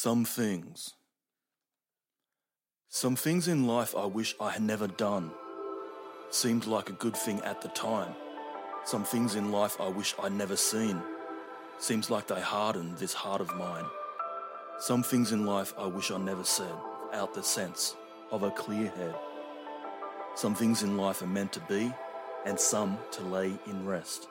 Some things. Some things in life I wish I had never done. Seemed like a good thing at the time. Some things in life I wish I'd never seen. Seems like they hardened this heart of mine. Some things in life I wish I never said out the sense of a clear head. Some things in life are meant to be, and some to lay in rest.